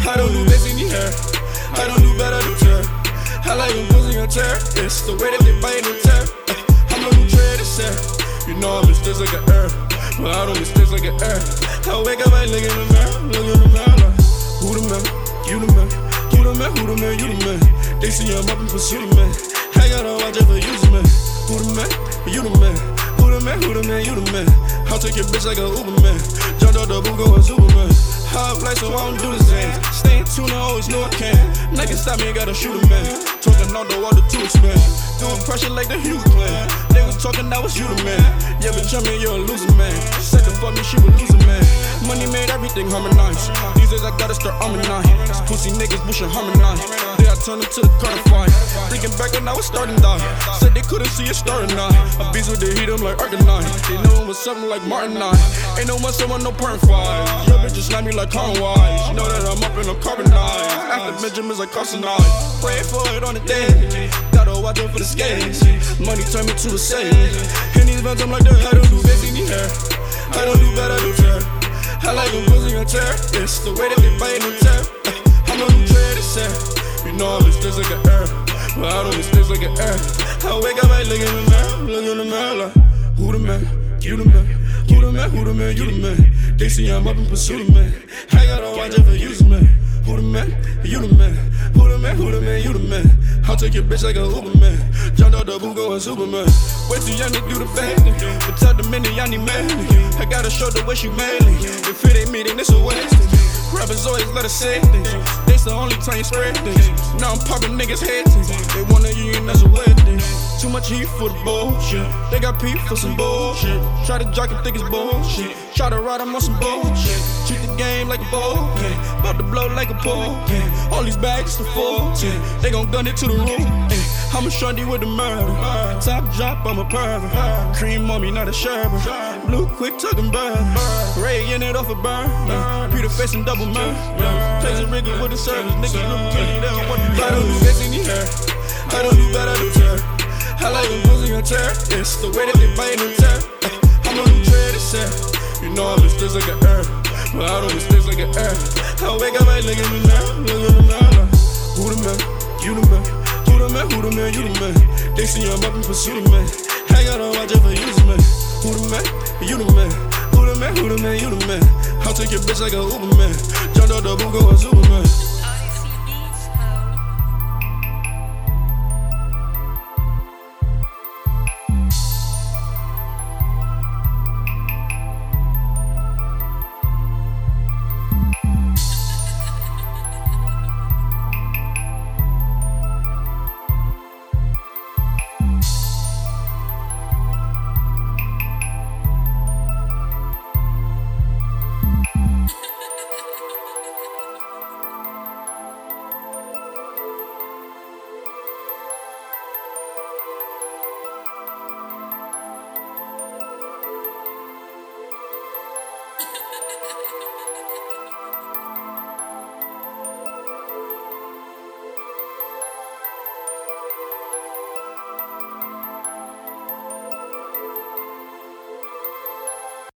I don't do business in hair. I don't do bad, I do. I like pussy on. It's the way that they bite and tear. I know you try to say. You know I'm mistakes like an air. But I don't mistakes like an air. I wake up, look in the mirror, look in the mirror. Who the man? You the man. Who the man? Who the man? You the man. They see I'm up and pursue the man. I gotta watch out for you, man. Who the man? You the man. Who the man? Who the man? You the man. I'll take your bitch like a Uber man. Jumped out the boot, going Superman. Hot flight, so I don't do the same. Stay in tune, I always know I can. Niggas stop me, gotta shoot a man. Talking on the water to expand. Doing pressure like the Hughes clan. They was talking, that was you the man. Yeah, but me you're a loser man. Everything harmonize. These days I gotta start harmonizing. These pussy niggas bushing harmonize. They are turning to the codified. Thinking back when I was starting die. Said they couldn't see it starting now. A beast with the heat, I'm like Arcanine. They know it was something like Martin 9. Ain't no one someone no perm five. Your bitch just me like Conwise. You know that I'm up in a carbonized. After Benjamin's like Carcinine. Pray for it on the day. Gotta watch out for the skates. Money turn me to a saint. In these vans, I'm like the I don't do in the hair. I don't do better than tear. I like them pussy and tear. It's the way that they bite and tear. I'm on the trade, it's sad. You know I'm mistakes like an herb. But I don't mistakes like an herb. I wake up, I look in the mirror, look in the mirror like, who the man? You the man. Who the man? Who the man? You the man. They see I'm up and pursue the man. I gotta watch out for you, man. Who the man? You the man. Who the man? Who the man? You the man. I'll take your bitch like a Uber man. The boot going Superman. Way too young to do the thing. But tell the minute I need man. I gotta show the way she manly. If it ain't me, then it's a waste. Rappers always let us say things. That's the only time you spread things. Now I'm popping niggas' heads. They want a union, that's a wedding. Too much heat for the bullshit. They got beef for some bullshit. Try to jock and think it's bullshit. Try to ride them on some bullshit. Treat the game like a bullpen. About to blow like a bullpen. All these bags to full. They gon' gun it to the roof. I'm a shunty with the murder. Top drop, I'm a pervert. Cream on me, not a sherbet. Blue quick talking bird. Ray in it off a burn. Peter facing double murder. Plays a wriggle with the service. Niggas look pretty, they don't want to I don't in the hair. I don't do better than tear. I like them pussy and tear. It's the way that they bite and tear. I'm on the tread, it's. You know I'm mistakes like an herb. But I don't mistakes like an herb. I wake up, I look in the mirror, look in the mirror who? You the man. The man? The? You the man. They see I'm up and pursue the man. I gotta watch out for you, man. Who the man? You the man. Who the man? Who the man? You the man. I'll take your bitch like a Uber man. Jumped out the boot, going Superman.